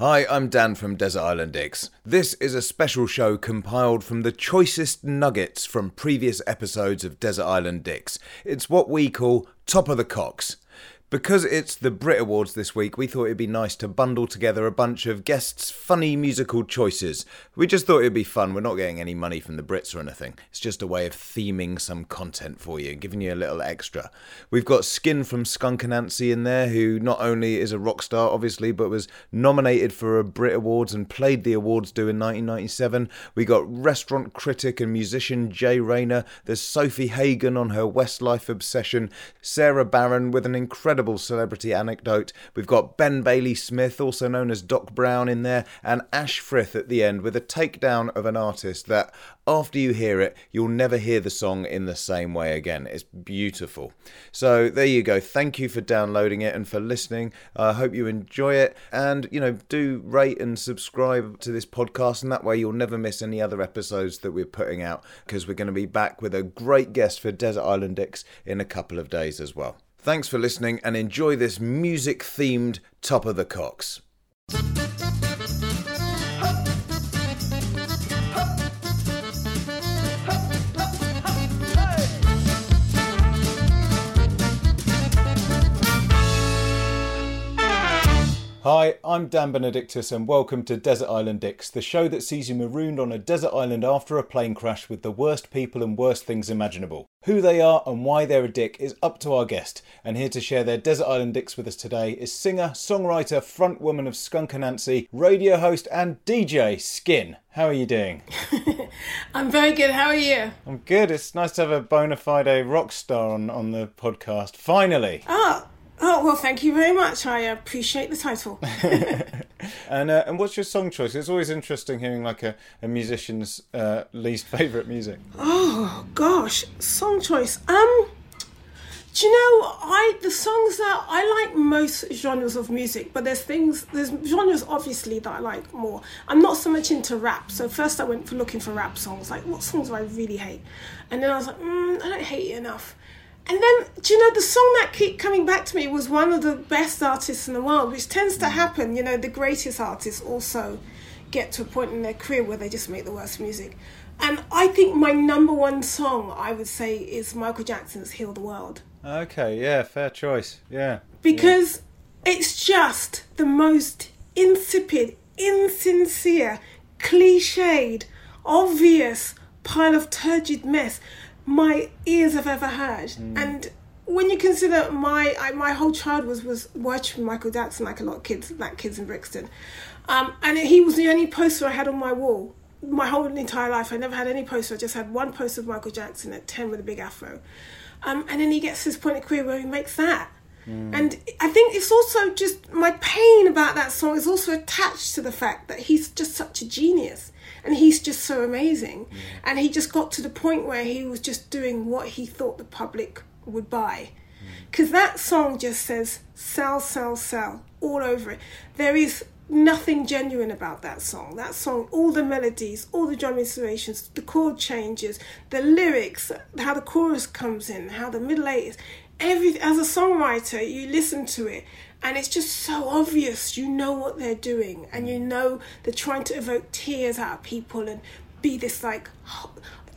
Hi, I'm Dan from Desert Island Dicks. This is a special show compiled from the choicest nuggets from previous episodes of Desert Island Dicks. It's what we call Top of the Cocks. Because it's the Brit Awards this week, we thought it'd be nice to bundle together a bunch of guests' funny musical choices. We just thought it'd be fun. We're not getting any money from the Brits or anything. It's just a way of theming some content for you, giving you a little extra. We've got Skin from Skunk Anansie in there, who not only is a rock star, obviously, but was nominated for a Brit Awards and played the awards do in 1997. We got restaurant critic and musician Jay Rayner. There's Sofie Hagen on her Westlife obsession. Sara Barron with an incredible incredible celebrity anecdote. We've got Ben Bailey Smith, also known as Doc Brown, in there, and Ash Frith at the end with a takedown of an artist that, after you hear it, you'll never hear the song in the same way again. It's beautiful. So there you go. Thank you for downloading it and for listening. I hope you enjoy it. And, you know, do rate and subscribe to this podcast, and that way you'll never miss any other episodes that we're putting out because we're going to be back with a great guest for Desert Island Dicks in a couple of days as well. Thanks for listening and enjoy this music themed Top of the Cocks. Hi, I'm Dan Benedictus, and welcome to Desert Island Dicks, the show that sees you marooned on a desert island after a plane crash with the worst people and worst things imaginable. Who they are and why they're a dick is up to our guest, and here to share their Desert Island Dicks with us today is singer, songwriter, frontwoman of Skunk Anansie, radio host, and DJ Skin. How are you doing? I'm very good. How are you? I'm good. It's nice to have a bona fide rock star on, on the podcast. Finally. Oh, Oh well, thank you very much. I appreciate the title. and uh, and what's your song choice? It's always interesting hearing like a, a musician's uh, least favourite music. Oh gosh, song choice. Um, do you know I the songs that I like most genres of music, but there's things there's genres obviously that I like more. I'm not so much into rap, so first I went for looking for rap songs. Like what songs do I really hate? And then I was like, mm, I don't hate it enough. And then, do you know, the song that kept coming back to me was one of the best artists in the world, which tends to mm. happen. You know, the greatest artists also get to a point in their career where they just make the worst music. And I think my number one song, I would say, is Michael Jackson's Heal the World. Okay, yeah, fair choice. Yeah. Because yeah. it's just the most insipid, insincere, cliched, obvious pile of turgid mess my ears have ever heard. Mm. And when you consider my I, my whole child was was watching Michael Jackson like a lot of kids, like kids in Brixton, um, and he was the only poster I had on my wall. My whole entire life, I never had any poster. I just had one poster of Michael Jackson at ten with a big afro, um, and then he gets his point of career where he makes that. Mm. And I think it's also just my pain about that song is also attached to the fact that he's just such a genius and he's just so amazing. Yeah. And he just got to the point where he was just doing what he thought the public would buy. Because mm. that song just says sell, sell, sell all over it. There is nothing genuine about that song. That song, all the melodies, all the drum inspirations, the chord changes, the lyrics, how the chorus comes in, how the middle eight is. Every, as a songwriter, you listen to it and it's just so obvious. You know what they're doing. And you know they're trying to evoke tears out of people and be this like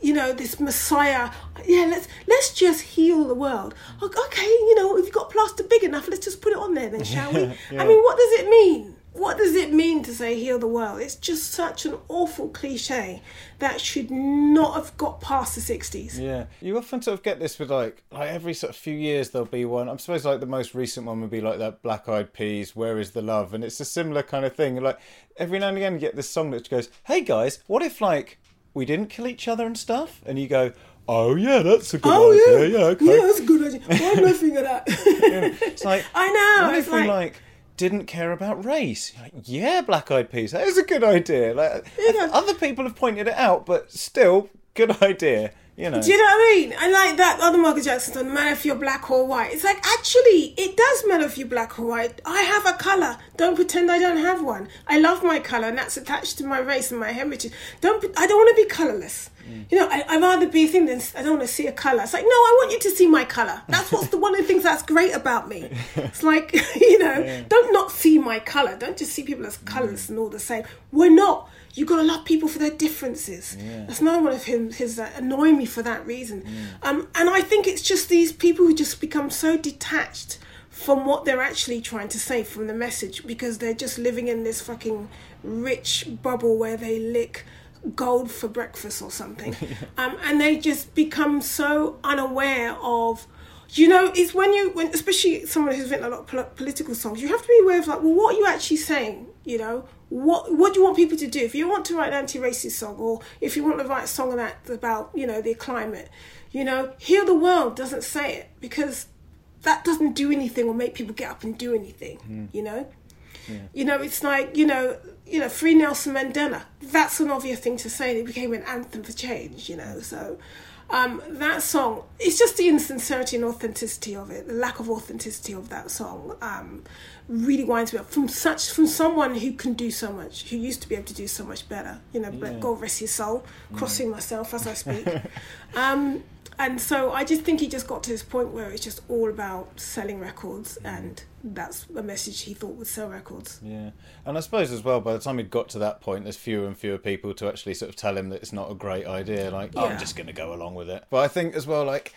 you know this messiah. Yeah let's let's just heal the world. Okay you know if you've got plaster big enough let's just put it on there then shall we? Yeah. i mean what does it mean what does it mean to say heal the world? It's just such an awful cliche that should not have got past the 60s. Yeah. You often sort of get this with like, like every sort of few years there'll be one. I suppose like the most recent one would be like that Black Eyed Peas, Where is the Love? And it's a similar kind of thing. Like every now and again you get this song that goes, hey guys, what if like we didn't kill each other and stuff? And you go, Oh yeah, that's a good oh, idea. Yeah, yeah, okay. yeah, that's a good idea. Why am I thinking of that? yeah. It's like I know. What if like... we like didn't care about race. Like, yeah, Black Eyed Peas, that is a good idea. Like, Yeah. Other people have pointed it out, but still, good idea. You know. Do you know what I mean? I like that other Michael Jackson song, matter if you're black or white. It's like, actually, it does matter if you're black or white. I have a colour. Don't pretend I don't have one. I love my colour, and that's attached to my race and my heritage. Don't, I don't want to be colourless. Mm. You know, I, I'd rather be a thing than I don't want to see a colour. It's like, no, I want you to see my colour. That's what's the one of the things that's great about me. It's like, you know, don't not see my colour. Don't just see people as colours mm. and all the same. We're not. You gotta love people for their differences. That's another one of him his that annoy me for that reason. Um, and I think it's just these people who just become so detached from what they're actually trying to say from the message because they're just living in this fucking rich bubble where they lick gold for breakfast or something. um, and they just become so unaware of you know, it's when you, when especially someone who's written a lot of political songs, you have to be aware of like, well, what are you actually saying? You know, what what do you want people to do? If you want to write an anti-racist song, or if you want to write a song about you know the climate, you know, heal the world doesn't say it because that doesn't do anything or make people get up and do anything. Hmm. You know, you know, it's like you know, you know, free Nelson Mandela. That's an obvious thing to say. and It became an anthem for change. You know, so um, that song. It's just the insincerity and authenticity of it, the lack of authenticity of that song. Um, really winds me up from such from someone who can do so much, who used to be able to do so much better. You know, but God rest his soul. Crossing myself as I speak. um, and so I just think he just got to this point where it's just all about selling records, mm. and that's a message he thought would sell records. Yeah, and I suppose as well, by the time he'd got to that point, there's fewer and fewer people to actually sort of tell him that it's not a great idea. Like, "Oh, I'm just going to go along with it. But I think as well, like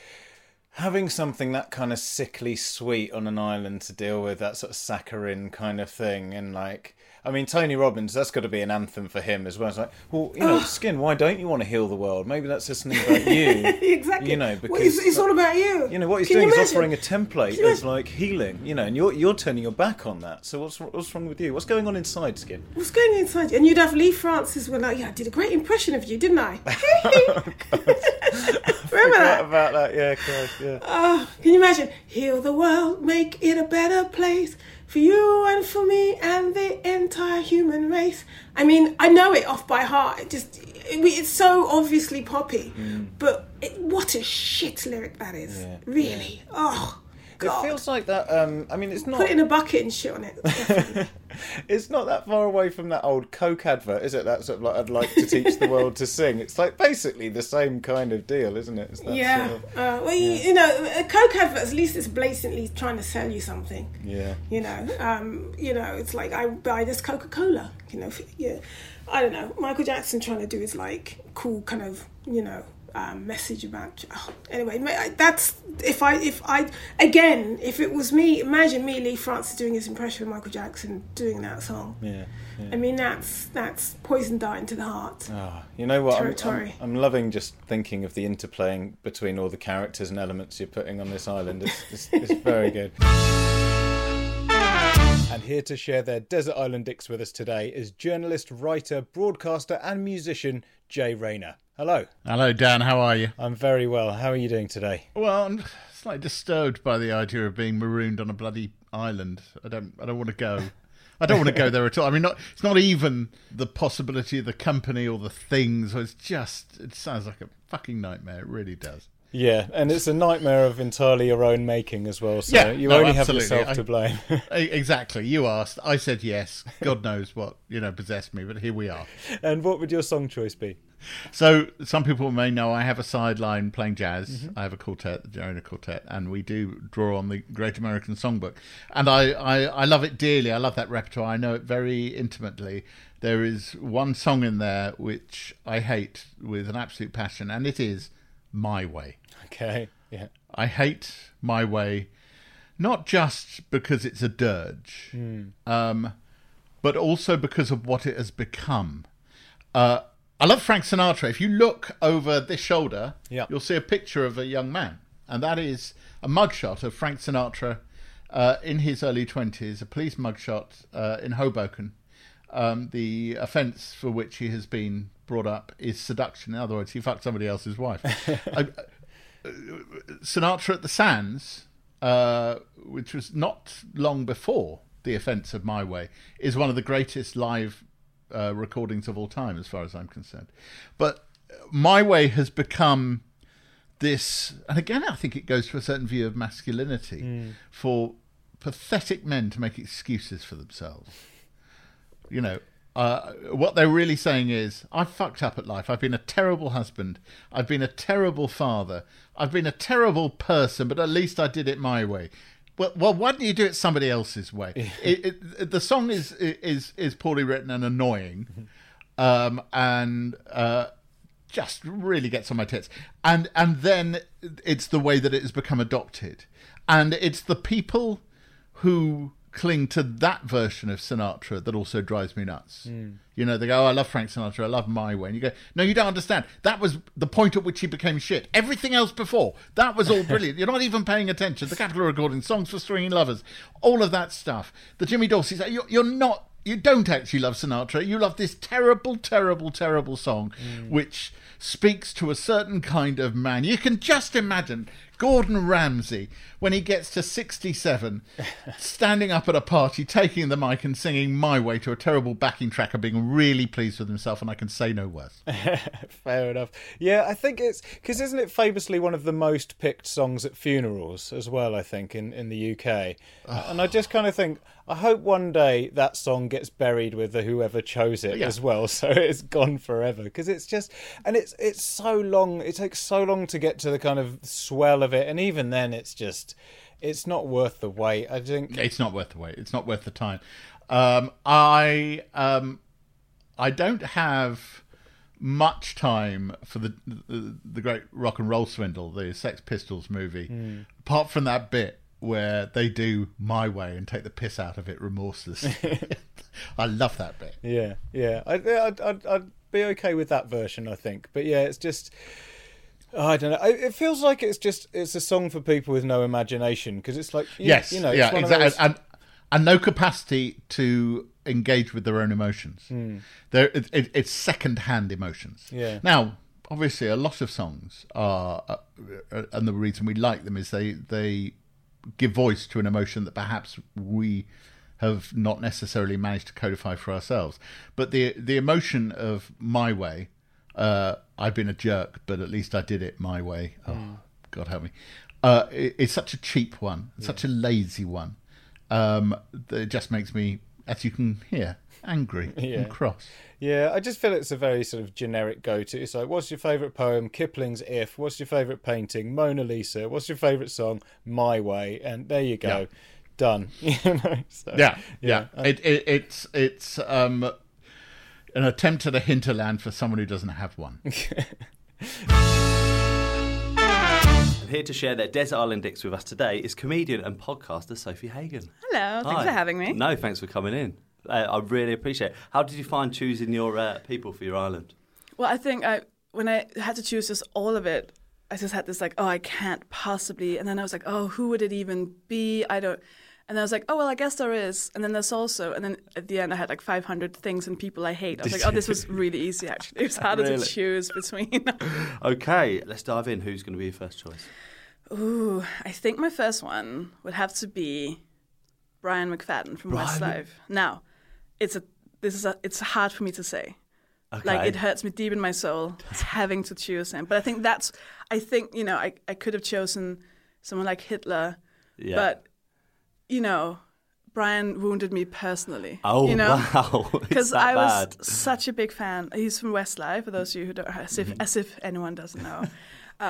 having something that kind of sickly sweet on an island to deal with, that sort of saccharine kind of thing, and like. I mean, Tony Robbins, that's got to be an anthem for him as well. It's like, well, you know, Skin, why don't you want to heal the world? Maybe that's just something about you. exactly. You know, Well, because it's, it's all about you. you know what he's Can doing is offering a template of like healing. You know, and you're you're turning your back on that. So what's what's wrong with you? What's going on inside, Skin? What's going on inside you? And you'd have Leigh Francis were like, yeah, I did a great impression of you, didn't I? Oh, Remember that? about that, yeah, Christ, yeah. Oh, can you imagine? Heal the world, make it a better place for you and for me and the entire human race. I mean, I know it off by heart. It just, it, it's so obviously poppy, but it, what a shit lyric that is. Yeah. Really? Oh, God. It feels like that. Um, I mean, it's not. Put it in a bucket and shit on it. It's not that far away from that old Coke advert, is it? That sort of like I'd like to teach the world to sing. It's like basically the same kind of deal, isn't it? Yeah. sort of- Uh, well, you, you know, a Coke advert, at least it's blatantly trying to sell you something. yeah. You know, um, you know, it's like I buy this Coca Cola. You know, f- yeah, I don't know. Michael Jackson trying to do his like cool kind of you know um, message about. Oh, anyway, that's if I if I again if it was me, imagine me Leigh Francis doing his impression of Michael Jackson doing that song. Yeah. yeah. I mean, that's that's poison dart into the heart. Ah, you know what? I'm, I'm, I'm loving just thinking of the interplaying between all the characters and elements you're putting on this island. It's, it's, it's very good. And here to share their Desert Island Dicks with us today is journalist, writer, broadcaster, and musician Jay Rayner. Hello. Hello, Dan. How are you? I'm very well. How are you doing today? Well, I'm slightly disturbed by the idea of being marooned on a bloody island. I don't. I don't want to go. I don't want to go there at all. I mean, not, it's not even the possibility of the company or the things. It's just. It sounds like a fucking nightmare. It really does. Yeah, and it's a nightmare of entirely your own making as well. So Yeah, you no, only have yourself to blame. Exactly. You asked. I said yes. God knows what you know possessed me, but here we are. and what would your song choice be? So some people may know I have a sideline playing jazz. Mm-hmm. I have a quartet, the Jonah Quartet, and we do draw on the Great American Songbook. And I, I, I love it dearly. I love that repertoire. I know it very intimately. There is one song in there which I hate with an absolute passion, and it is My Way. Okay. Yeah. I hate My Way, not just because it's a dirge, um, but also because of what it has become. Uh, I love Frank Sinatra. If you look over this shoulder, Yeah. you'll see a picture of a young man, and that is a mugshot of Frank Sinatra uh, in his early twenties, a police mugshot uh, in Hoboken. Um, the offence for which he has been brought up is seduction. In other words, he fucked somebody else's wife. I, Sinatra at the Sands, uh, which was not long before the offence of My Way is one of the greatest live uh, recordings of all time, as far as I'm concerned. But My Way has become this, and again, I think it goes to a certain view of masculinity for pathetic men to make excuses for themselves. You know, uh, what they're really saying is, I've fucked up at life. I've been a terrible husband. I've been a terrible father. I've been a terrible person, but at least I did it my way. Well, well, why don't you do it somebody else's way? it, it, the song is is is poorly written and annoying, um, and uh, just really gets on my tits. And and then it's the way that it has become adopted, and it's the people who cling to that version of Sinatra that also drives me nuts. Hmm. You know, they go, oh, I love Frank Sinatra, I love My Way. And you go, no, you don't understand. That was the point at which he became shit. Everything else before, that was all brilliant. You're not even paying attention. The Capitol recording, songs for swinging lovers, all of that stuff. The Jimmy Dorsey, you're, you're not, you don't actually love Sinatra. You love this terrible, terrible, terrible song, hmm. which speaks to a certain kind of man. You can just imagine Gordon Ramsay when he gets to 67, standing up at a party, taking the mic and singing My Way to a terrible backing track and being really pleased with himself, and I can say no worse. Fair enough. Yeah, I think it's because isn't it famously one of the most picked songs at funerals as well? I think in in the UK, and I just kind of think I hope one day that song gets buried with the whoever chose it Yeah. as well, so it's gone forever. Because it's just and it's it's so long. It takes so long to get to the kind of swell of it, and even then, it's just it's not worth the wait. I think. It's not worth the wait. It's not worth the time. Um, I um, I don't have much time for the, the the great rock and roll swindle, the Sex Pistols movie. Apart from that bit where they do my way and take the piss out of it remorselessly. I love that bit. Yeah, yeah. I, I'd, I'd, I'd be okay with that version, I think. But yeah, it's just. I don't know. It feels like it's just it's a song for people with no imagination because it's like you, Yes, you know, it's yeah, one of exactly, those- and and no capacity to engage with their own emotions. There, it, it, it's second-hand emotions. Yeah. Now, obviously, a lot of songs are, uh, uh, and the reason we like them is they they give voice to an emotion that perhaps we have not necessarily managed to codify for ourselves. But the the emotion of my way, uh, I've been a jerk, but at least I did it my way. Oh, God help me! Uh, it, it's such a cheap one, such a lazy one. Um, that it just makes me, as you can hear, angry Yeah. and cross. Yeah, I just feel it's a very sort of generic go-to. It's like, what's your favourite poem? Kipling's "If." What's your favourite painting? Mona Lisa. What's your favourite song? My Way. And there you go, Yeah. done. you know. So, Yeah, yeah. It, it, it's it's um, an attempt at a hinterland for someone who doesn't have one. And here to share their Desert Island Dicks with us today is comedian and podcaster Sofie Hagen. Hello, thanks Hi. for having me. No, thanks for coming in. Uh, I really appreciate it. How did you find choosing your uh, people for your island? Well, I think I when I had to choose just all of it, I just had this like, oh, I can't possibly, and then I was like, oh, who would it even be? I don't. And then I was like, oh well, I guess there is. And then there's also, and then at the end, I had like 500 things and people I hate. I was like, oh, this was really easy actually. It was harder Really? to choose between. Okay, let's dive in. Who's going to be your first choice? Ooh, I think my first one would have to be Brian McFadden from Westlife. Now, it's a this is a it's hard for me to say. Okay. Like it hurts me deep in my soul having to choose him. But I think that's I think, you know, I, I could have chosen someone like Hitler. Yeah. But you know, Brian wounded me personally. Oh, you know? wow. Because I was such a big fan. He's from Westlife, for those of you who don't, as if, Mm-hmm. as if anyone doesn't know. uh,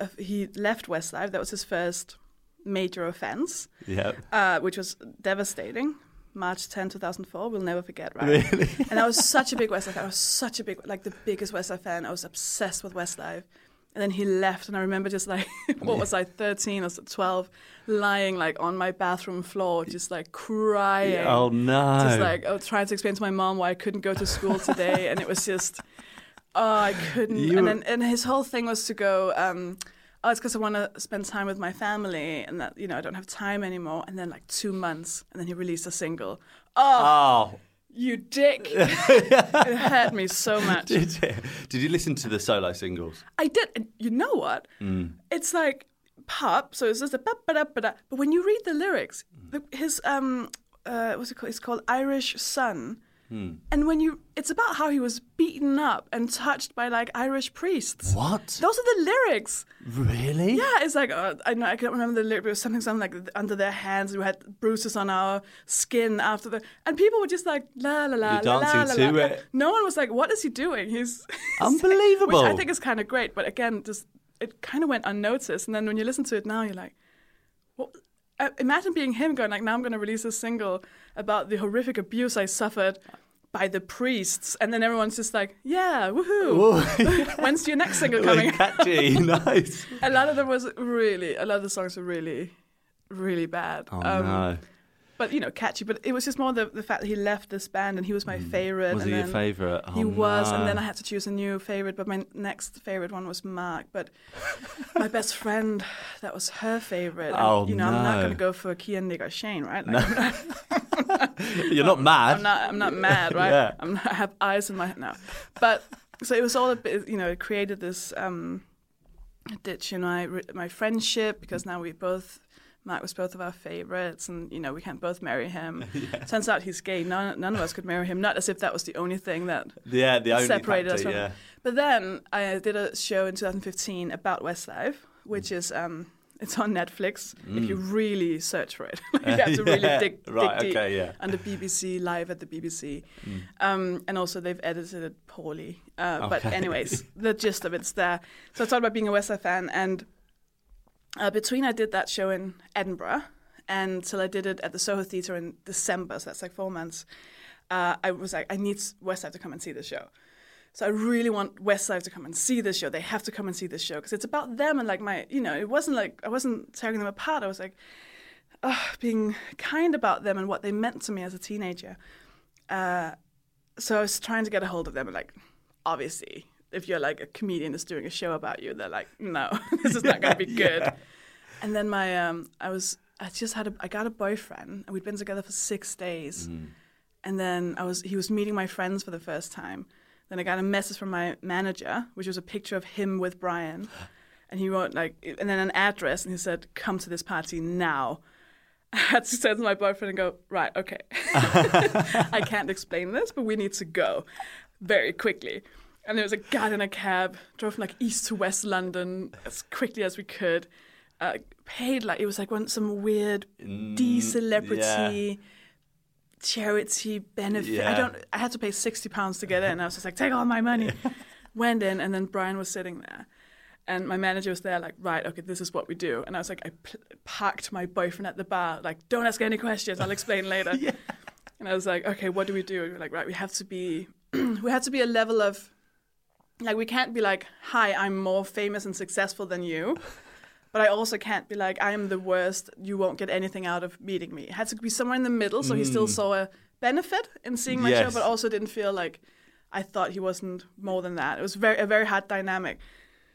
uh, he left Westlife. That was his first major offense, Yeah. uh, which was devastating. March 10, 2004. We'll never forget, right? Really? and I was such a big Westlife fan. I was such a big, like the biggest Westlife fan. I was obsessed with Westlife. And then he left, and I remember just like, what was I, 13 or 12, lying like on my bathroom floor, just like crying. Oh, no. Just like, I was trying to explain to my mom why I couldn't go to school today, and it was just, oh, I couldn't. You and then, and his whole thing was to go, um, oh, it's because I want to spend time with my family, and that you know I don't have time anymore. And then like two months, and then he released a single. Oh, Oh, you dick! it hurt me so much. did you, did you listen to the solo singles? I did. And you know what? It's like pop. So it's just a ba ba da ba da. But when you read the lyrics, the, his um uh, what's it called? It's called Irish Son. And when you, it's about how he was beaten up and touched by like Irish priests. What? Those are the lyrics. Really? Yeah, it's like uh, I know I can't remember the lyric, but it was something something like under their hands. We had bruises on our skin after the, and people were just like la la la You're la la dancing la. to la. it. No one was like, "What is he doing?" He's Unbelievable. Which I think is kind of great, but again, just it kind of went unnoticed. And then when you listen to it now, you're like, "What?" Uh, imagine being him going like, "Now I'm going to release a single about the horrific abuse I suffered." By the priests, and then everyone's just like, "Yeah, woohoo! When's your next single coming?" Catchy, nice. a lot of them was really a lot of the songs were really really bad Oh um, no. But you know catchy but it was just more the, the fact that he left this band and he was my favorite Mm. Was and he your then favourite? he Oh, was and then i had to choose a new favorite but my next favorite one was mark but my best friend that was her favorite and, Oh, you know i'm not going to go for Kian Nick or Shane right like, You're not mad. I'm not. I'm not mad, right? Yeah. I'm not, I have eyes in my head. now. but so it was all a bit. You know, it created this um, ditch in my my friendship because now we both. Mark was both of our favorites, and you know we can't both marry him. Turns out he's gay. None, none of us could marry him. Not as if that was the only thing that yeah, the only separated us factor, from. yeah. But then I did a show in 2015 about Westlife, which is um, it's on Netflix. If you really search for it, you have to really Mm. Dig, dig right, deep. okay, yeah. On the BBC, live at the BBC, Mm. um, and also they've edited it poorly. Uh, But Okay. anyways, the gist of it's there. So I talked about being a Westlife fan, and uh, between I did that show in Edinburgh and till I did it at the Soho Theatre in December, so that's like four months. Uh, I was like, I need Westlife to come and see this show. So I really want Westlife to come and see this show. They have to come and see this show because it's about them and like my, you know, it wasn't like I wasn't tearing them apart. I was like, uh, being kind about them and what they meant to me as a teenager. Uh, so I was trying to get a hold of them and like, obviously, if you're like a comedian that's doing a show about you, they're like, no, this is not going to be good. And then my, um, I was, I just had a, I got a boyfriend and we'd been together for six days. And then I was, he was meeting my friends for the first time. Then I got a message from my manager, which was a picture of him with Brian. And he wrote like, and then an address, and he said, "Come to this party now." I had to say to my boyfriend and go, "Right, okay, I can't explain this, but we need to go very quickly." And there was a guy in a cab, drove from like east to west London as quickly as we could. Uh, paid like it was like one some weird D celebrity charity benefit. I don't. I had to pay sixty pounds to get in. I was just like, take all my money. Went in, and then Brian was sitting there, and my manager was there, like, right, okay, this is what we do. And I was like, I p- packed my boyfriend at the bar, like, don't ask any questions. I'll explain later. And I was like, okay, what do we do? And we were like, right, we have to be, we have to be a level of, like, we can't be like, hi, I'm more famous and successful than you. But I also can't be like, I am the worst. You won't get anything out of meeting me. It had to be somewhere in the middle, so he still saw a benefit in seeing my show, but also didn't feel like I thought he wasn't more than that. It was very a very hard dynamic.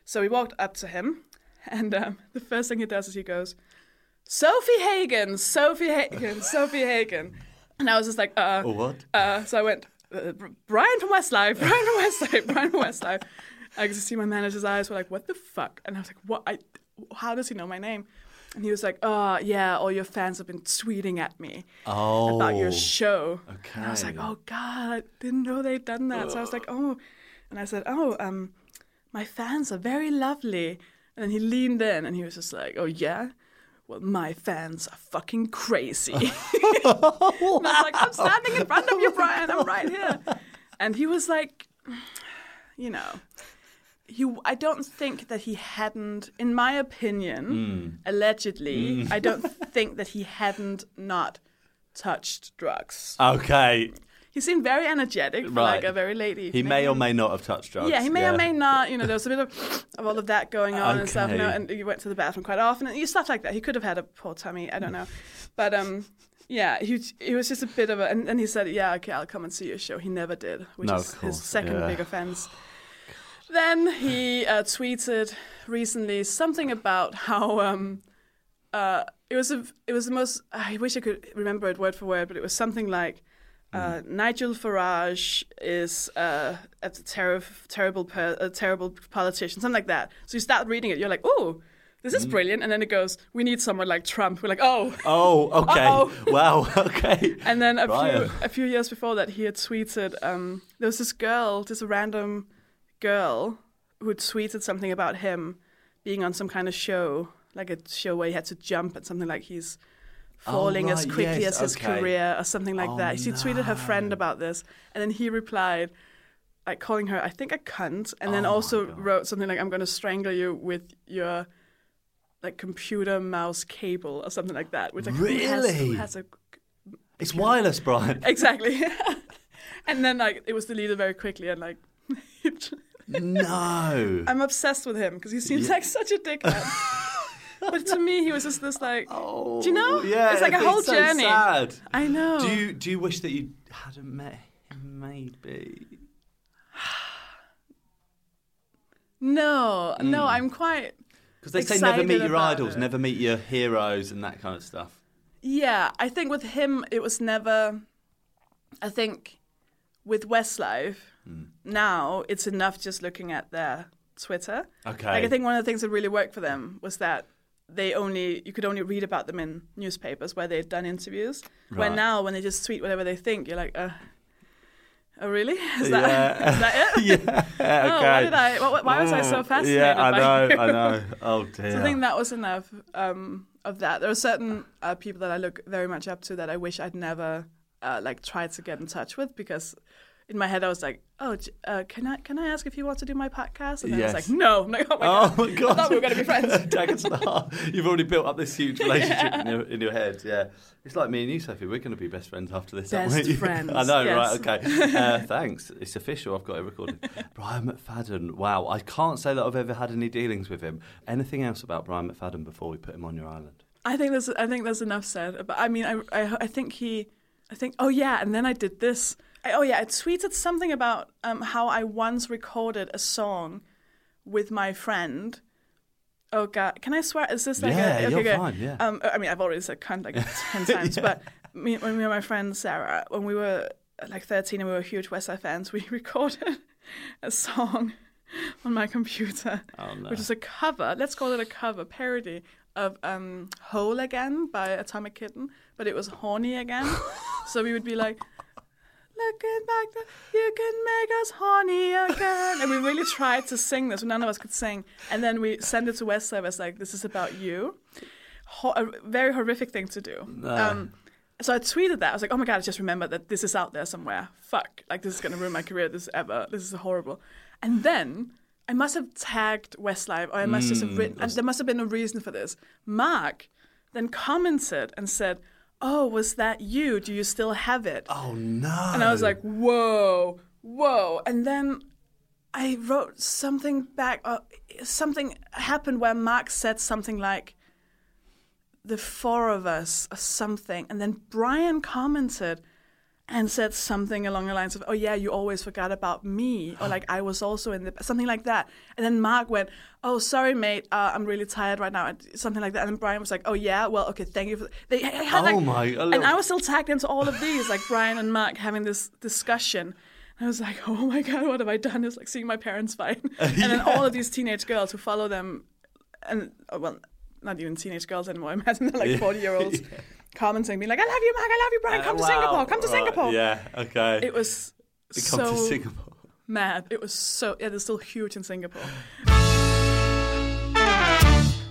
So we walked up to him, and um, the first thing he does is he goes, "Sofie Hagen, Sofie Hagen, Sofie Hagen," and I was just like, "Uh." what? Uh, so I went, uh, Brian from Westlife, Brian from Westlife, Brian from Westlife. I could just see my manager's eyes were like, what the fuck? And I was like, what? I, how does he know my name? And he was like, oh, yeah, all your fans have been tweeting at me Oh. about your show. And I was like, oh, God, I didn't know they'd done that. So I was like, oh. And I said, oh, um, my fans are very lovely. And then he leaned in and he was just like, oh, yeah? Well, my fans are fucking crazy. and I was like, I'm standing in front of you, oh Brian. I'm right here. And he was like, you know, he. I don't think that he hadn't, in my opinion, hmm. allegedly, hmm. I don't think that he hadn't not touched drugs. Okay. He seemed very energetic for Right. like a very late evening. He may or may not have touched drugs. yeah, he may or may not. You know, there was a bit of, of all of that going on and stuff. You know, and he went to the bathroom quite often and you stuff like that. He could have had a poor tummy. I don't know, but um, yeah, he he was just a bit of a. And, and he said, "Yeah, okay, I'll come and see your show." He never did, which No, is his second yeah. big offense. Then he uh, tweeted recently something about how um, uh, it was a, it was the most. I wish I could remember it word for word, but it was something like. Uh, Mm. Nigel Farage is uh, a ter- terrible, per- a terrible politician, something like that. So you start reading it, you're like, oh, this is brilliant. And then it goes, we need someone like Trump. We're like, oh. Oh, okay. Uh-oh. Wow. Okay. And then a Brian. few a few years before that, he had tweeted. Um, there was this girl, just a random girl, who had tweeted something about him being on some kind of show, like a show where he had to jump at something like he's falling as Oh, right, quickly yes, as his okay. career or something like Oh, that. She tweeted her friend about this, and then he replied, like calling her, I think, a cunt, and Oh then also wrote something like, "I'm going to strangle you with your." Like computer mouse cable or something like that, which like who has, Really? has a It's wireless, Brian. exactly. and then like it was deleted very quickly, and like No. I'm obsessed with him because he seems like such a dickhead. But to me, he was just this like, Oh, do you know? Yeah, it's like a whole so journey. Sad. I know. Do you do you wish that you hadn't met him? Maybe. No, Hmm. no, I'm quite. Because they say never meet your idols, it. never meet your heroes, and that kind of stuff. Yeah, I think with him, it was never. I think with Westlife, Hmm. now it's enough just looking at their Twitter. Okay. Like I think one of the things that really worked for them was that they only you could only read about them in newspapers where they'd done interviews. Where now when they just tweet whatever they think, you're like, uh, oh really? Is that, Yeah. is that it? yeah. Oh, why did I? Why, why was I so fascinated? Yeah, I by know. I know. Oh dear. So I think that was enough um, of that. There are certain uh, people that I look very much up to that I wish I'd never uh, like tried to get in touch with because in my head I was like, oh, uh, can I can I ask if you want to do my podcast? And then I was like, no. I'm like, oh my Oh god, my god! I thought we were going to be friends. Daggers to the heart. You've already built up this huge relationship in, your, in your head. Yeah, it's like me and you, Sofie. We're going to be best friends after this. aren't Best friends, I know, yes. right? Okay. Uh, thanks. It's official. I've got it recorded. Brian McFadden. Wow. I can't say that I've ever had any dealings with him. Anything else about Brian McFadden before we put him on your island? I think there's I think there's enough said. But I mean, I, I I think he, I think oh yeah, and then I did this. I, oh yeah, I tweeted something about um, how I once recorded a song with my friend. Oh god, can I swear? Is this like Yeah, a, okay, you're fine, yeah. Um, I mean, I've already said cunt like ten times, but me, when me and my friend Sarah, when we were like thirteen and we were huge Westlife fans, we recorded a song on my computer, Oh, no. which is a cover. Let's call it a cover parody of um, "Whole Again" by Atomic Kitten, but it was horny again. so we would be like. Looking back, you can make us horny again. And we really tried to sing this, but none of us could sing. And then we sent it to Westlife as like, "This is about you." Ho- a very horrific thing to do. Um, so I tweeted that. I was like, "Oh my god! I just remembered that this is out there somewhere. Fuck! Like this is gonna ruin my career. This is ever. This is horrible." And then I must have tagged Westlife, or I must just have written. And there must have been a reason for this. Mark then commented and said, "Oh, was that you? Do you still have it?" Oh no! And I was like, whoa, whoa. And then I wrote something back. Uh, something happened where Mark said something like, the four of us, or something. And then Brian commented and said something along the lines of, oh, yeah, you always forgot about me. Or like, I was also in the, something like that. And then Mark went, oh, sorry, mate, uh, I'm really tired right now. and Something like that. And then Brian was like, oh, yeah, well, okay, thank you for They had Oh like, my- a And I was still tagged into all of these, like Brian and Mark having this discussion. And I was like, oh my God, what have I done? It's like seeing my parents fight. and then all of these teenage girls who follow them, and uh, well, not even teenage girls anymore. I imagine they're like 40 year olds commenting, being like, I love you, Mark, I love you, Brian, come to Wow. Singapore, come to Right, Singapore. Yeah. Okay. It was Come to so Singapore. mad. It was so, yeah, they're still huge in Singapore.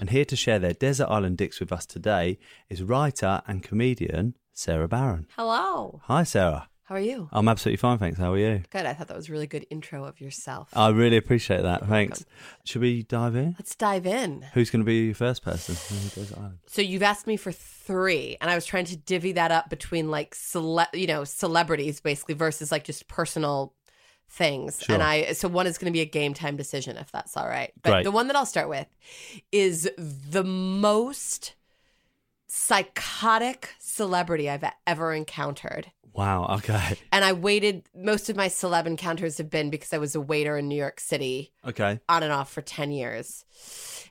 And here to share their desert island dicks with us today is writer and comedian Sara Barron. Hello. Hi, Sara. How are you? I'm absolutely fine, thanks. How are you? Good. I thought that was a really good intro of yourself. I really appreciate that. Oh thanks. Should we dive in? Let's dive in. Who's going to be your first person? in the desert island? So you've asked me for three, and I was trying to divvy that up between like cele- you know, celebrities basically versus like just personal things. Sure. And I so one is going to be a game time decision if that's all right. But Great. the one that I'll start with is the most psychotic celebrity I've ever encountered. Wow. Okay. And I waited most of my celeb encounters have been because I was a waiter in New York City Okay. on and off for 10 years.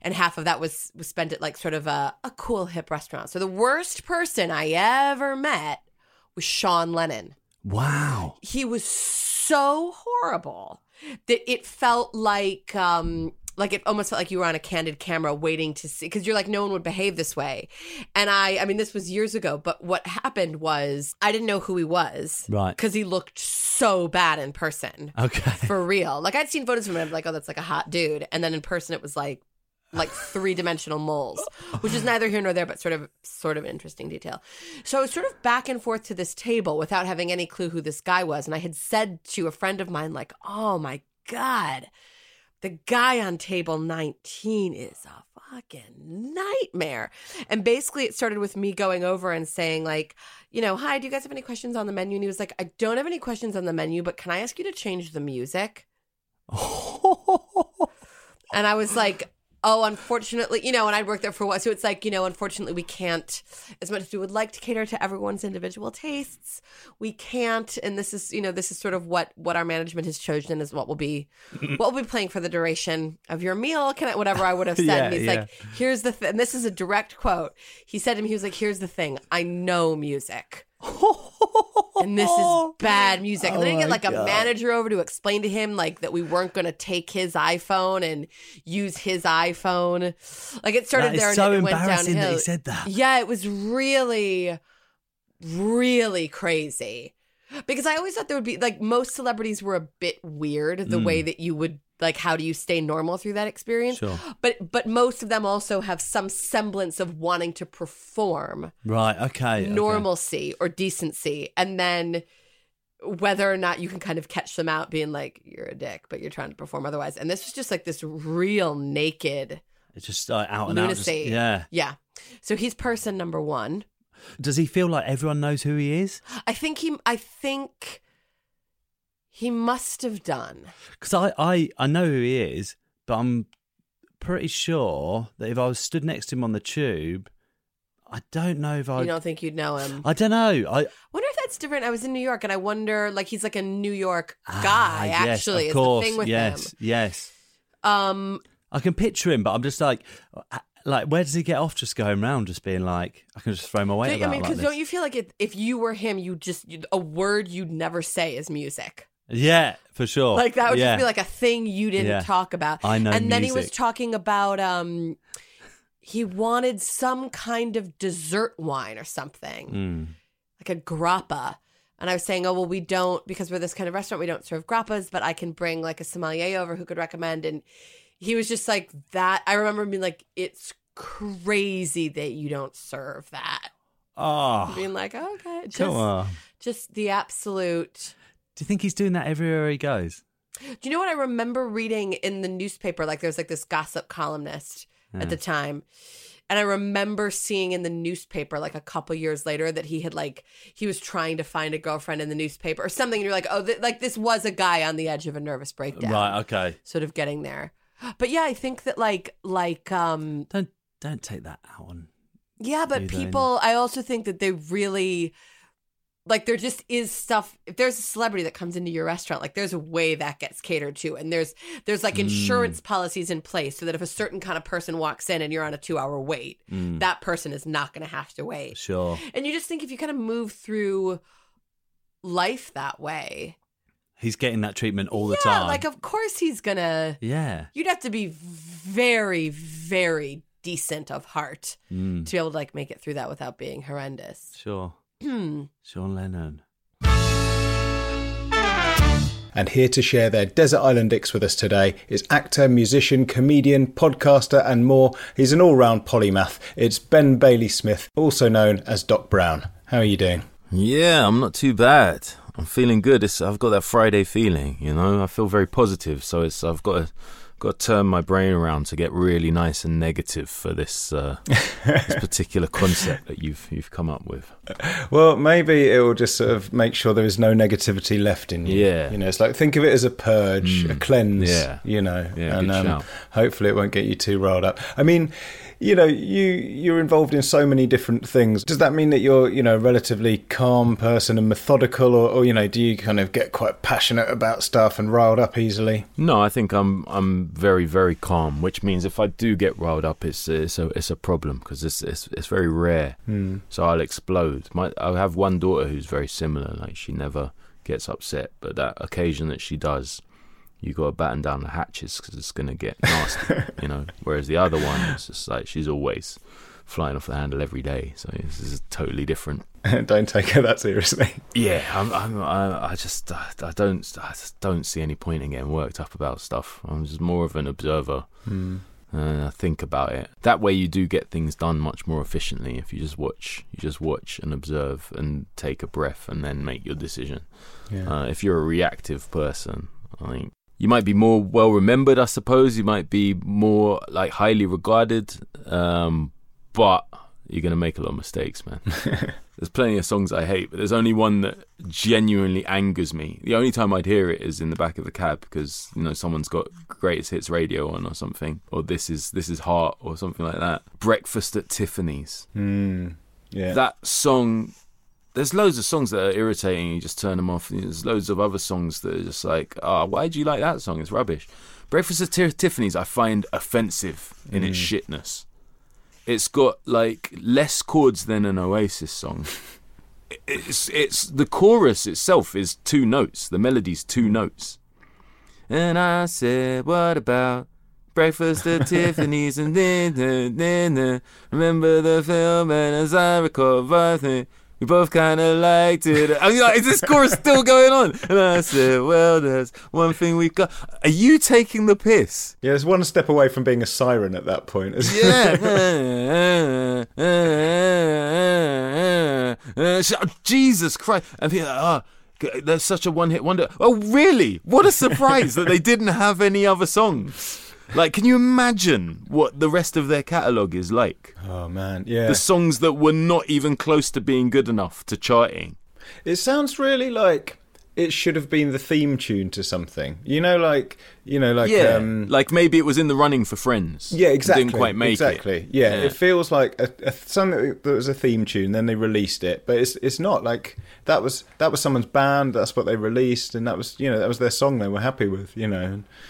And half of that was, was spent at like sort of a, a cool hip restaurant. So the worst person I ever met was Sean Lennon. Wow. He was so horrible that it felt like um like it almost felt like you were on a candid camera waiting to see because you're like no one would behave this way. And i i mean this was years ago but what happened was i didn't know who he was Right. because he looked so bad in person. Okay. for real. Like i'd seen photos of him and I'm like oh that's like a hot dude. And then in person it was like like three dimensional moles which is neither here nor there but sort of sort of interesting detail. So i was sort of back and forth to this table without having any clue who this guy was. And i had said to a friend of mine like oh my god the guy on table 19 is a fucking nightmare. And basically, it started with me going over and saying, like, you know, hi, do you guys have any questions on the menu? And he was like, I don't have any questions on the menu, but can I ask you to change the music? and I was like, oh, unfortunately, you know, and I'd worked there for a while. So it's like, you know, unfortunately, we can't, as much as we would like to cater to everyone's individual tastes, we can't. And this is, you know, this is sort of what what our management has chosen is what will be what will be playing for the duration of your meal. Can I, whatever I would have said. Yeah, and he's yeah. like, here's the thing. And this is a direct quote. He said to me, he was like, here's the thing. I know music. and this is bad music. And then Oh he get my like a manager over to explain to him like that we weren't going to take his iPhone and use his iPhone. Like it started there and so it went embarrassing that downhill. he said that. Yeah, it was really, really crazy. Because I always thought there would be like most celebrities were a bit weird the Mm. way that you would like how do you stay normal through that experience? Sure. But but most of them also have some semblance of wanting to perform Right. Okay. okay. normalcy or decency and then whether or not you can kind of catch them out being like you're a dick but you're trying to perform otherwise and this was just like this real naked It's just like out and out. Just, lunacy yeah. yeah so he's person number one Does he feel like everyone knows who he is? i think he i think he must have done Because I, I, I know who he is, but I'm pretty sure that if I was stood next to him on the tube, I don't know if I. you don't think you'd know him I don't know. I wonder if that's different i was in new york and i wonder like he's like a new york Ah, guy yes, actually of is course, the thing with yes, him yes. um I can picture him, but I'm just like, like, where does he get off just going around, just being like, I can just throw my weight I mean, because this. don't you feel like it, if you were him, you just a word you'd never say is music. Yeah, for sure. Like that would yeah. just be like a thing you didn't Yeah. talk about. I know And then he was talking about um, he wanted some kind of dessert wine or something, Mm. like a grappa. And I was saying, oh well, we don't because we're this kind of restaurant. We don't serve grappas, but I can bring like a sommelier over who could recommend. And he was just like that. I remember being like, it's crazy that you don't serve that. Oh, being like, okay, just, come on. just the absolute. Do you think he's doing that everywhere he goes? Do you know what I remember reading in the newspaper? Like, there's like this gossip columnist at the time. And I remember seeing in the newspaper, like a couple years later, that he had like he was trying to find a girlfriend in the newspaper or something. And you're like, oh, th- like this was a guy on the edge of a nervous breakdown, Right. Okay. sort of getting there. But yeah, I think that like like um Don't don't take that out on. Yeah, but people, I also think that they really like there just is stuff. If there's a celebrity that comes into your restaurant, like there's a way that gets catered to, and there's there's like insurance policies in place so that if a certain kind of person walks in and you're on a two hour wait, that person is not going to have to wait. Sure. And you just think if you kind of move through life that way, He's getting that treatment all the yeah, time. like of course he's gonna. yeah. You'd have to be very, very decent of heart Mm. to be able to like make it through that without being horrendous. Sure. Hmm. Sean Lennon. And here to share their Desert Island Dicks with us today is actor, musician, comedian, podcaster, and more. He's an all round polymath. It's Ben Bailey Smith, also known as Doc Brown. How are you doing? Yeah, I'm not too bad. I'm feeling good. It's, I've got that Friday feeling, you know. I feel very positive, so it's I've got to got to turn my brain around to get really nice and negative for this uh, this particular concept that you've you've come up with. Well, maybe it will just sort of make sure there is no negativity left in you. Yeah. You know, it's like think of it as a purge, a cleanse. Yeah. You know, Yeah, and um, hopefully it won't get you too riled up. I mean, you know, you you're involved in so many different things. Does that mean that you're, you know, a relatively calm person and methodical, or, or you know, do you kind of get quite passionate about stuff and riled up easily? No, I think I'm I'm very very calm, which means if I do get riled up, it's it's a it's a problem because it's, it's it's very rare. Hmm. So I'll explode. My I have one daughter who's very similar. Like she never gets upset, but that occasion that she does, you got to batten down the hatches because it's gonna get nasty, you know. Whereas the other one, it's just like she's always flying off the handle every day. So this is totally different. Don't take her that seriously. Yeah, I'm, I'm, I, I just, I, I don't, I just don't see any point in getting worked up about stuff. I'm just more of an observer. And I think about it. That way, you do get things done much more efficiently if you just watch, you just watch and observe and take a breath and then make your decision. Yeah. Uh, if you're a reactive person, I think you might be more well remembered. I suppose you might be more like highly regarded, um, but you're gonna make a lot of mistakes, man. there's plenty of songs I hate, but there's only one that genuinely angers me. The only time I'd hear it is in the back of the cab because you know someone's got greatest hits radio on or something, or this is this is heart or something like that. Breakfast at Tiffany's. Mm, yeah. That song. There's loads of songs that are irritating. You just turn them off. There's loads of other songs that are just like, oh, why do you like that song? It's rubbish. Breakfast at Ti- Tiffany's I find offensive in its mm. shitness. It's got like less chords than an Oasis song. It's it's the chorus itself is two notes. The melody's two notes. And I said, what about breakfast at Tiffany's and then, then, then. remember the film and as I recall, I think we both kind of liked it. I mean, like, is this chorus still going on? And I said, well, there's one thing we got. Are you taking the piss? Yeah, there's one step away from being a siren at that point. Yeah. Jesus Christ. And people like, oh, there's such a one hit wonder. Oh, really? What a surprise that they didn't have any other songs. Like, can you imagine what the rest of their catalogue is like? oh man, yeah. The songs that were not even close to being good enough to charting. It sounds really like it should have been the theme tune to something. You know, like you know, like yeah, um, like maybe it was in the running for Friends. yeah, exactly. Didn't quite make exactly. it. Yeah, Yeah. it feels like a, a, something that was a theme tune. Then they released it, but it's it's not like that was that was someone's band. That's what they released, and that was you know that was their song they were happy with. You know,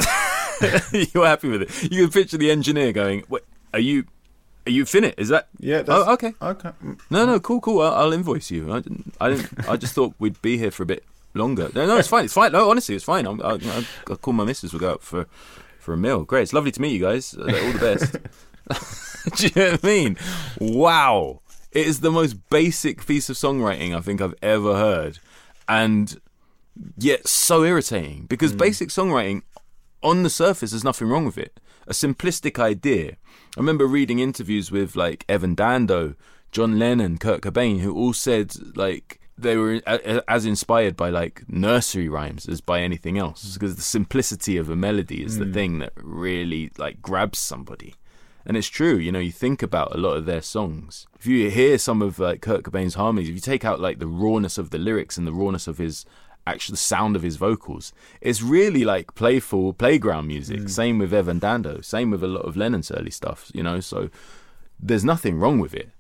You're happy with it. You can picture the engineer going, "Wait, are you, are you finished? Is that? yeah. That's, Oh, okay. Okay. Mm. No, no, cool, cool. I'll, I'll invoice you. I didn't, I didn't. I just thought we'd be here for a bit longer. No, no, it's fine. It's fine. No, honestly, it's fine. I'm, I, I, I'll call my missus. We'll go out for for a meal. Great. It's lovely to meet you guys. Uh, all the best. Do you know what I mean? Wow. It is the most basic piece of songwriting I think I've ever heard, and yet so irritating because basic songwriting on the surface there's nothing wrong with it. A simplistic idea. I remember reading interviews with like evan dando john lennon kurt cobain who all said like they were as inspired by like nursery rhymes as by anything else. Mm. Because the simplicity of a melody is the mm. thing that really like grabs somebody. And it's true, you know, you think about a lot of their songs. If you hear some of like Kurt Cobain's harmonies, if you take out like the rawness of the lyrics and the rawness of his actual sound of his vocals, it's really like playful playground music. Mm. Same with Evan Dando, same with a lot of Lennon's early stuff, you know, so there's nothing wrong with it.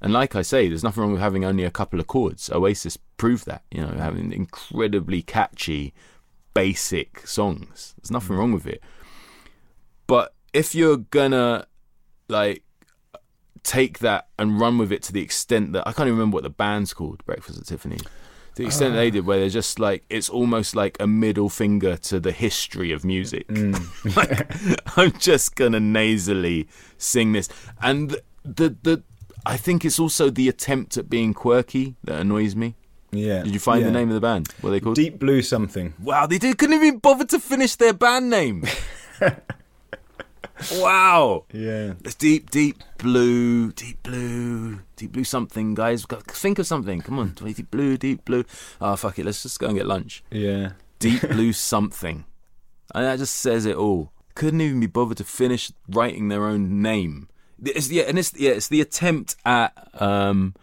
And like I say, there's nothing wrong with having only a couple of chords. Oasis proved that, you know, having incredibly catchy, basic songs. There's nothing mm. wrong with it. But if you're gonna like take that and run with it to the extent that I can't even remember what the band's called, Breakfast at Tiffany. To the extent they did, where they're just like it's almost like a middle finger to the history of music. Mm. like, I'm just gonna nasally sing this, and the, the the I think it's also the attempt at being quirky that annoys me. Yeah. Did you find yeah. the name of the band? What are they called? Deep Blue something. Wow, they did, couldn't even bother to finish their band name. wow. Yeah. It's deep, deep blue, deep blue, deep blue something, guys. Think of something. Come on, deep blue, deep blue. Oh, fuck it. Let's just go and get lunch. Yeah. Deep blue something. And that just says it all. Couldn't even be bothered to finish writing their own name. It's, yeah, and it's yeah, it's the attempt at um,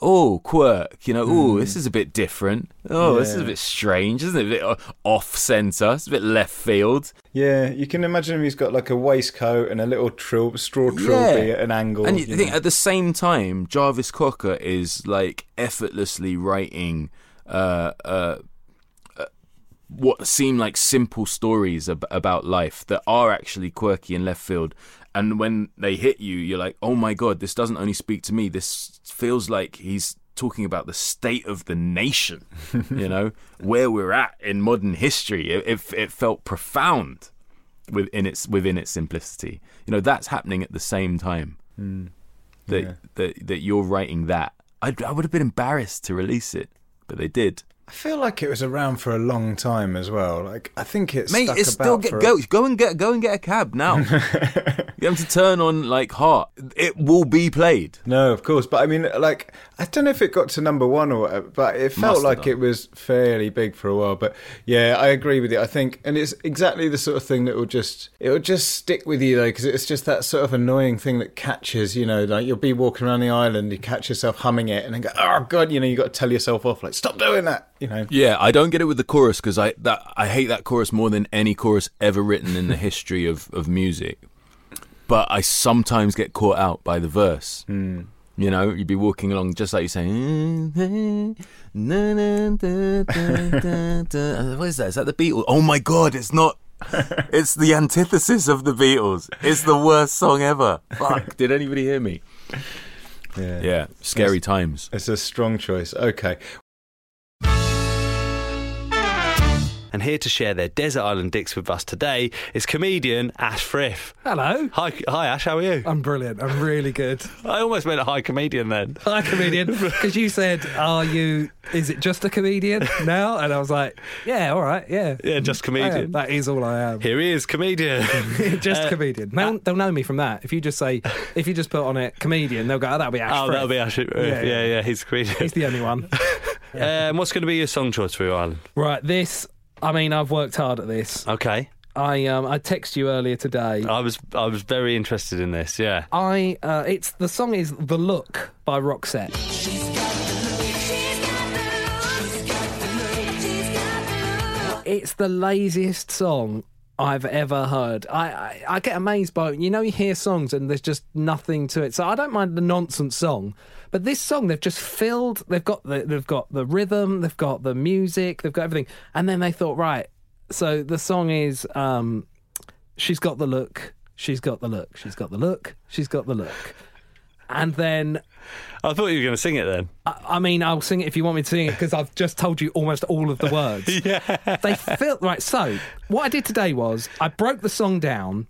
oh quirk. You know, oh this is a bit different. Oh, this is a bit strange, isn't it? A bit uh, off center. It's a bit left field. Yeah, you can imagine him. He's got like a waistcoat and a little trill, straw Yeah. trilby at an angle. And you you think know. at the same time, Jarvis Cocker is like effortlessly writing uh, uh, uh, what seem like simple stories ab- about life that are actually quirky and left field. And when they hit you, you're like, oh my god, this doesn't only speak to me. This feels like he's talking about the state of the nation, you know, where we're at in modern history. It, it, it felt profound within its within its simplicity. You know, that's happening at the same time hmm. that Yeah. that that you're writing that. I I would have been embarrassed to release it, but they did. I feel like it was around for a long time as well. Like I think it's Mate, stuck it's about still get, for a- go go and get go and get a cab now. you have to turn on like heart. It will be played. No, of course, but I mean, like, I don't know if it got to number one or whatever, but it felt Must like it was fairly big for a while. But yeah, I agree with you. I think, and it's exactly the sort of thing that will just it will just stick with you though, because it's just that sort of annoying thing that catches. You know, like you'll be walking around the island, you catch yourself humming it, and then go, oh god, you know, you got to tell yourself off, like, stop doing that. You know, Yeah, I don't get it with the chorus because I that I hate that chorus more than any chorus ever written in the history of, of music. But I sometimes get caught out by the verse. Hmm. You know, you'd be walking along just like you're saying. What is that? Is that the Beatles? Oh my god, it's not. It's the antithesis of the Beatles. It's the worst song ever. Fuck! Did anybody hear me? yeah, Yeah, scary times. It's a strong choice. Okay, And here to share their Desert Island Dicks with us today is comedian Ash Frith. Hello. Hi, hi Ash, how are you? I'm brilliant. I'm really good. I almost meant a high comedian then. Hi, comedian. Because you said, "Are you? Is it just a comedian now?" And I was like, "Yeah, all right, yeah, Yeah, just comedian. That is all I am. Here he is, comedian. just Uh, comedian. They'll, they'll know me from that. If you just say, if you just put on it comedian, they'll go, "Oh, that'll be Ash." oh, Frith." that'll be Ash. Yeah, yeah, yeah. yeah, he's comedian. He's the only one. Um, what's going to be your song choice for your island? right. This. I mean, I've worked hard at this. Okay, I um, I texted you earlier today. I was I was very interested in this. Yeah. I uh, it's the song is "The Look" by Roxette. It's the laziest song I've ever heard. I, I I get amazed by you know you hear songs and there's just nothing to it. So I don't mind the nonsense song, but this song they've just filled. They've got the they've got the rhythm, they've got the music, they've got everything, and then they thought right. So the song is um, she's got the look, she's got the look, she's got the look, she's got the look, and then I thought you were going to sing it then. I, I mean, I'll sing it if you want me to sing it because I've just told you almost all of the words. Yeah. They feel right. So what I did today was I broke the song down.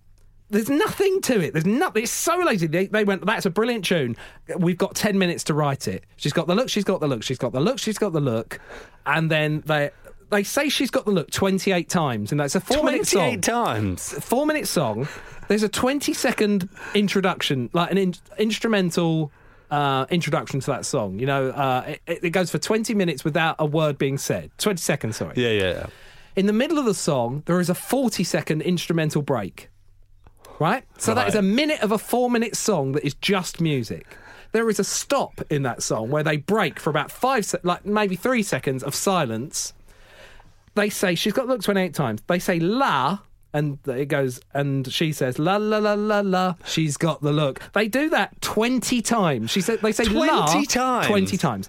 There's nothing to it. There's nothing. It's so lazy. They, they went. That's a brilliant tune. We've got ten minutes to write it. She's got the look. She's got the look. She's got the look. She's got the look. And then they they say she's got the look 28 times, and that's a four minute song Twenty-eight times. four minute song. There's a 20 second introduction, like an in- instrumental uh, introduction to that song. You know, uh, it, it goes for 20 minutes without a word being said. 20 seconds, sorry. Yeah, yeah. yeah. In the middle of the song, there is a 40 second instrumental break. Right? So that is a minute of a four minute song that is just music. There is a stop in that song where they break for about five, se- like maybe three seconds of silence. They say she's got the look 28 times. They say la, and it goes, and she says la la la la la. She's got the look. They do that 20 times. She said they say la 20 times? 20 times.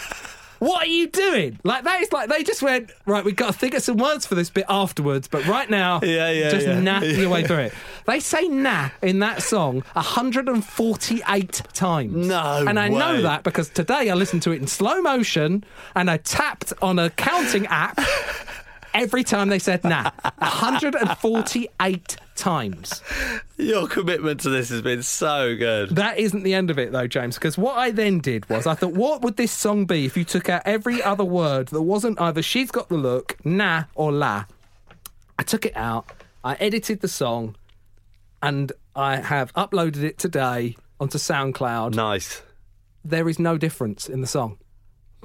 What are you doing? Like that is like they just went right. We've got to think of some words for this bit afterwards, but right now, Yeah, yeah, just yeah. naff your way through it. They say "nah" in that song 148 times. No and I know that because today I listened to it in slow motion and I tapped on a counting app every time they said "nah." 148 times. Your commitment to this has been so good. That isn't the end of it, though, James, because what I then did was I thought, what would this song be if you took out every other word that wasn't either she's got the look, nah, or la? I took it out, I edited the song, and I have uploaded it today onto SoundCloud. Nice. There is no difference in the song.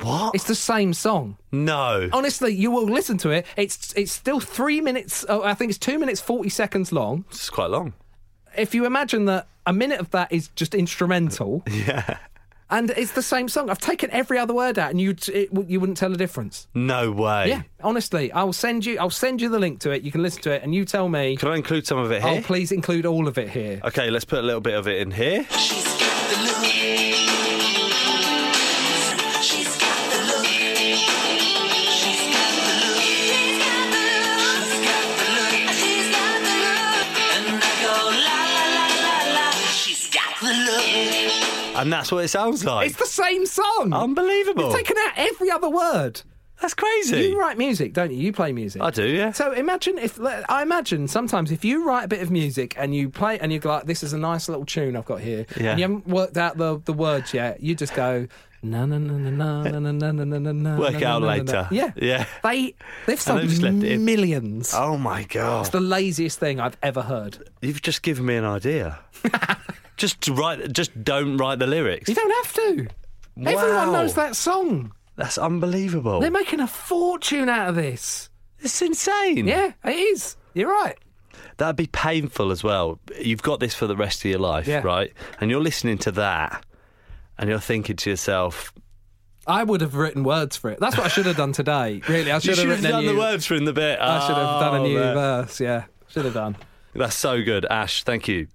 What? It's the same song. no. Honestly, you will listen to it. It's it's still three minutes. Oh, I think it's two minutes forty seconds long. It's quite long. If you imagine that a minute of that is just instrumental, Yeah. and it's the same song. I've taken every other word out, and you it, you wouldn't tell the difference. No way. Yeah, honestly, I'll send you. I'll send you the link to it. You can listen to it, and you tell me. Can I include some of it Oh, here? please include all of it here. Okay, let's put a little bit of it in here. And that's what it sounds like. It's the same song. Unbelievable. You've taken out every other word. That's crazy. You write music, don't you? You play music. I do, yeah. So imagine if I imagine sometimes if you write a bit of music and you play and you go like, "This is a nice little tune I've got here," Yeah. and you haven't worked out the the words yet, you just go. Na na na na na na na na na na na. Work out na, na, na. later. Yeah, Yeah. They they've sold they've just left it in. millions. Oh my god! It's the laziest thing I've ever heard. You've just given me an idea. Just write. Just don't write the lyrics. You don't have to. Everyone knows that song. That's unbelievable. They're making a fortune out of this. It's insane. Yeah, it is. You're right. That'd be painful as well. You've got this for the rest of your life, Yeah. right? And you're listening to that, and you're thinking to yourself, I would have written words for it. That's what I should have done today. Really, I "You should have should have a done new. the words for in the bit." I should have done a Oh, new man. verse. Yeah, should have done. That's so good, Ash. Thank you.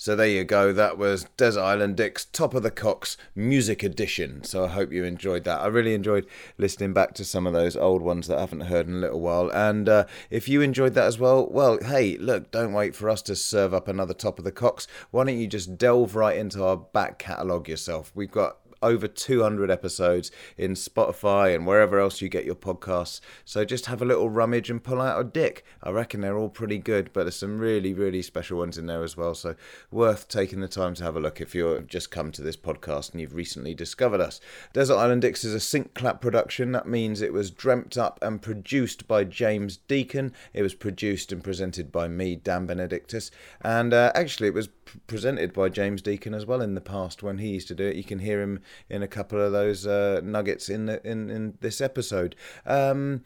So there you go. That was Desert Island Dick's Top of the Cocks Music Edition. So I hope you enjoyed that. I really enjoyed listening back to some of those old ones that I haven't heard in a little while. And uh, if you enjoyed that as well, well, hey, look, don't wait for us to serve up another Top of the Cocks. Why don't you just delve right into our back catalogue yourself? We've got over 200 episodes in Spotify and wherever else you get your podcasts. So just have a little rummage and pull out a dick. I reckon they're all pretty good, but there's some really, really special ones in there as well. So worth taking the time to have a look if you've just come to this podcast and you've recently discovered us. Desert Island Dicks is a sync clap production. That means it was dreamt up and produced by James Deacon. It was produced and presented by me, Dan Benedictus. And uh, actually, it was presented by James Deacon as well in the past when he used to do it. You can hear him in a couple of those uh, nuggets in the, in in this episode. Um,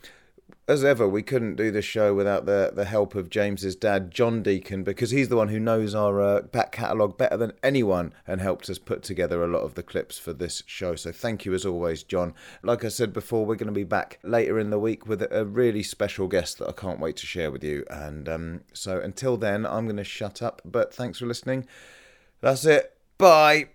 as ever, we couldn't do the show without the, the help of James's dad, John Deacon, because he's the one who knows our uh, back catalogue better than anyone and helped us put together a lot of the clips for this show. So thank you as always, John. Like I said before, we're going to be back later in the week with a really special guest that I can't wait to share with you. And um, so until then, I'm going to shut up, but thanks for listening. That's it. Bye.